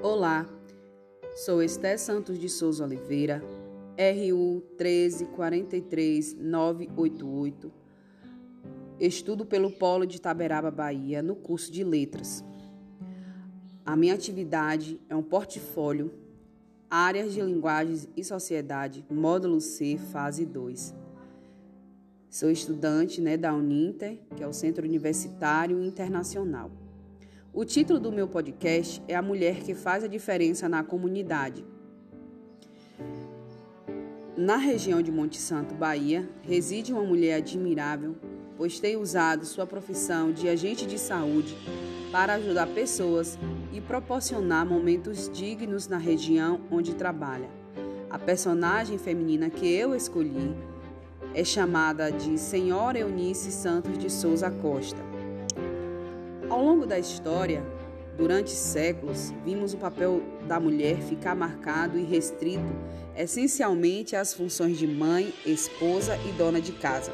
Olá, sou Esté Santos de Souza Oliveira, RU 1343988. Estudo pelo Polo de Taberaba, Bahia, no curso de Letras. A minha atividade é um portfólio, áreas de linguagens e sociedade, módulo C, fase 2. Sou estudante né, da Uninter, que é o Centro Universitário Internacional. O título do meu podcast é A Mulher que Faz a Diferença na Comunidade. Na região de Monte Santo, Bahia, reside uma mulher admirável, pois tem usado sua profissão de agente de saúde para ajudar pessoas e proporcionar momentos dignos na região onde trabalha. A personagem feminina que eu escolhi é chamada de Senhora Eunice Santos de Souza Costa. Ao longo da história, durante séculos, vimos o papel da mulher ficar marcado e restrito essencialmente às funções de mãe, esposa e dona de casa.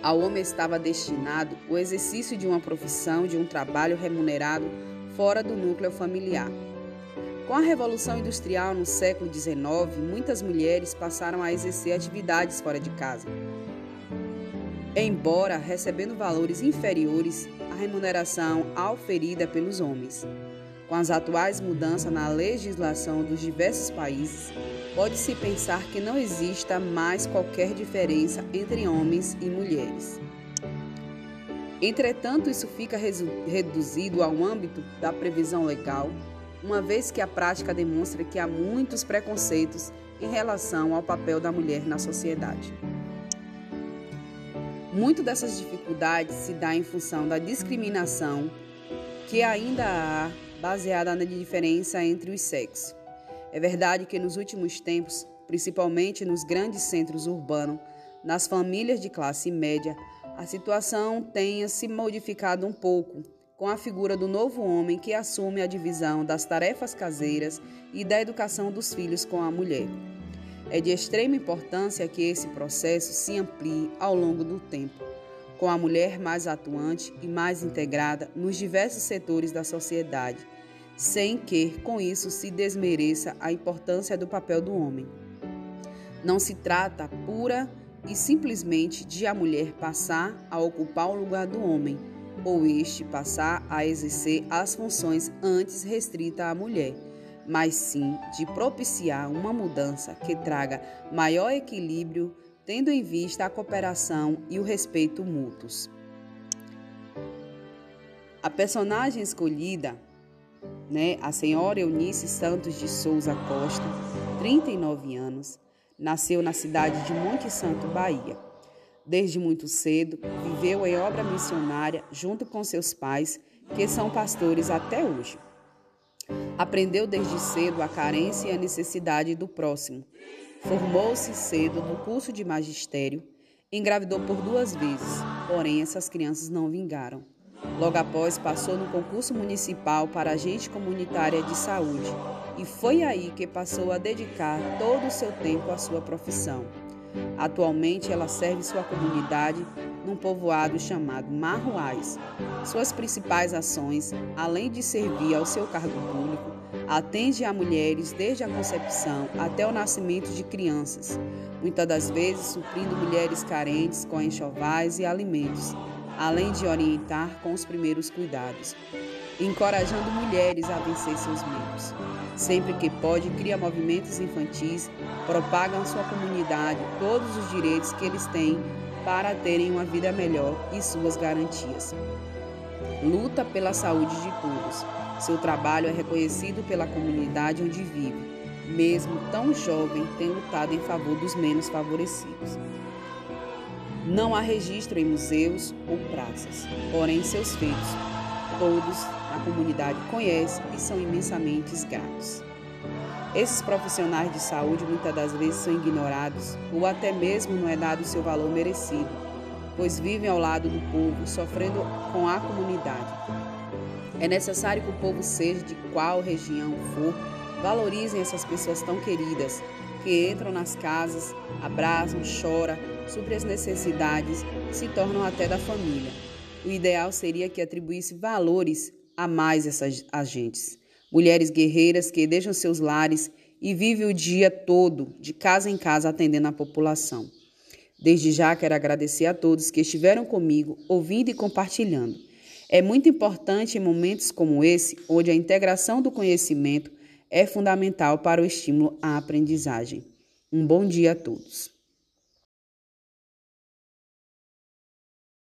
Ao homem estava destinado o exercício de uma profissão, de um trabalho remunerado fora do núcleo familiar. Com a Revolução Industrial no século XIX, muitas mulheres passaram a exercer atividades fora de casa. Embora recebendo valores inferiores à remuneração auferida pelos homens. Com as atuais mudanças na legislação dos diversos países, pode-se pensar que não exista mais qualquer diferença entre homens e mulheres. Entretanto, isso fica reduzido ao âmbito da previsão legal uma vez que a prática demonstra que há muitos preconceitos em relação ao papel da mulher na sociedade. Muito dessas dificuldades se dá em função da discriminação que ainda há baseada na diferença entre os sexos. É verdade que nos últimos tempos, principalmente nos grandes centros urbanos, nas famílias de classe média, a situação tenha se modificado um pouco com a figura do novo homem que assume a divisão das tarefas caseiras e da educação dos filhos com a mulher. É de extrema importância que esse processo se amplie ao longo do tempo, com a mulher mais atuante e mais integrada nos diversos setores da sociedade, sem que, com isso, se desmereça a importância do papel do homem. Não se trata pura e simplesmente de a mulher passar a ocupar o lugar do homem ou este passar a exercer as funções antes restritas à mulher, mas sim de propiciar uma mudança que traga maior equilíbrio, tendo em vista a cooperação e o respeito mútuos. A personagem escolhida, né, a senhora Eunice Santos de Souza Costa, 39 anos, nasceu na cidade de Monte Santo, Bahia. Desde muito cedo, viveu em obra missionária junto com seus pais, que são pastores até hoje. Aprendeu desde cedo a carência e a necessidade do próximo. Formou-se cedo no curso de magistério, engravidou por duas vezes, porém essas crianças não vingaram. Logo após, passou no concurso municipal para agente comunitária de saúde e foi aí que passou a dedicar todo o seu tempo à sua profissão. Atualmente, ela serve sua comunidade num povoado chamado Marruais. Suas principais ações, além de servir ao seu cargo público, atende a mulheres desde a concepção até o nascimento de crianças, muitas das vezes suprindo mulheres carentes com enxovais e alimentos, além de orientar com os primeiros cuidados encorajando mulheres a vencer seus medos. Sempre que pode, cria movimentos infantis, propaga em sua comunidade todos os direitos que eles têm para terem uma vida melhor e suas garantias. Luta pela saúde de todos. Seu trabalho é reconhecido pela comunidade onde vive. Mesmo tão jovem, tem lutado em favor dos menos favorecidos. Não há registro em museus ou praças, porém seus feitos, todos a comunidade conhece e são imensamente gratos. Esses profissionais de saúde muitas das vezes são ignorados ou até mesmo não é dado o seu valor merecido, pois vivem ao lado do povo, sofrendo com a comunidade. É necessário que o povo seja de qual região for, valorizem essas pessoas tão queridas que entram nas casas, abraçam, choram, sobre as necessidades, se tornam até da família. O ideal seria que atribuísse valores a mais essas agentes, mulheres guerreiras que deixam seus lares e vivem o dia todo, de casa em casa, atendendo a população. Desde já quero agradecer a todos que estiveram comigo, ouvindo e compartilhando. É muito importante em momentos como esse, onde a integração do conhecimento é fundamental para o estímulo à aprendizagem. Um bom dia a todos.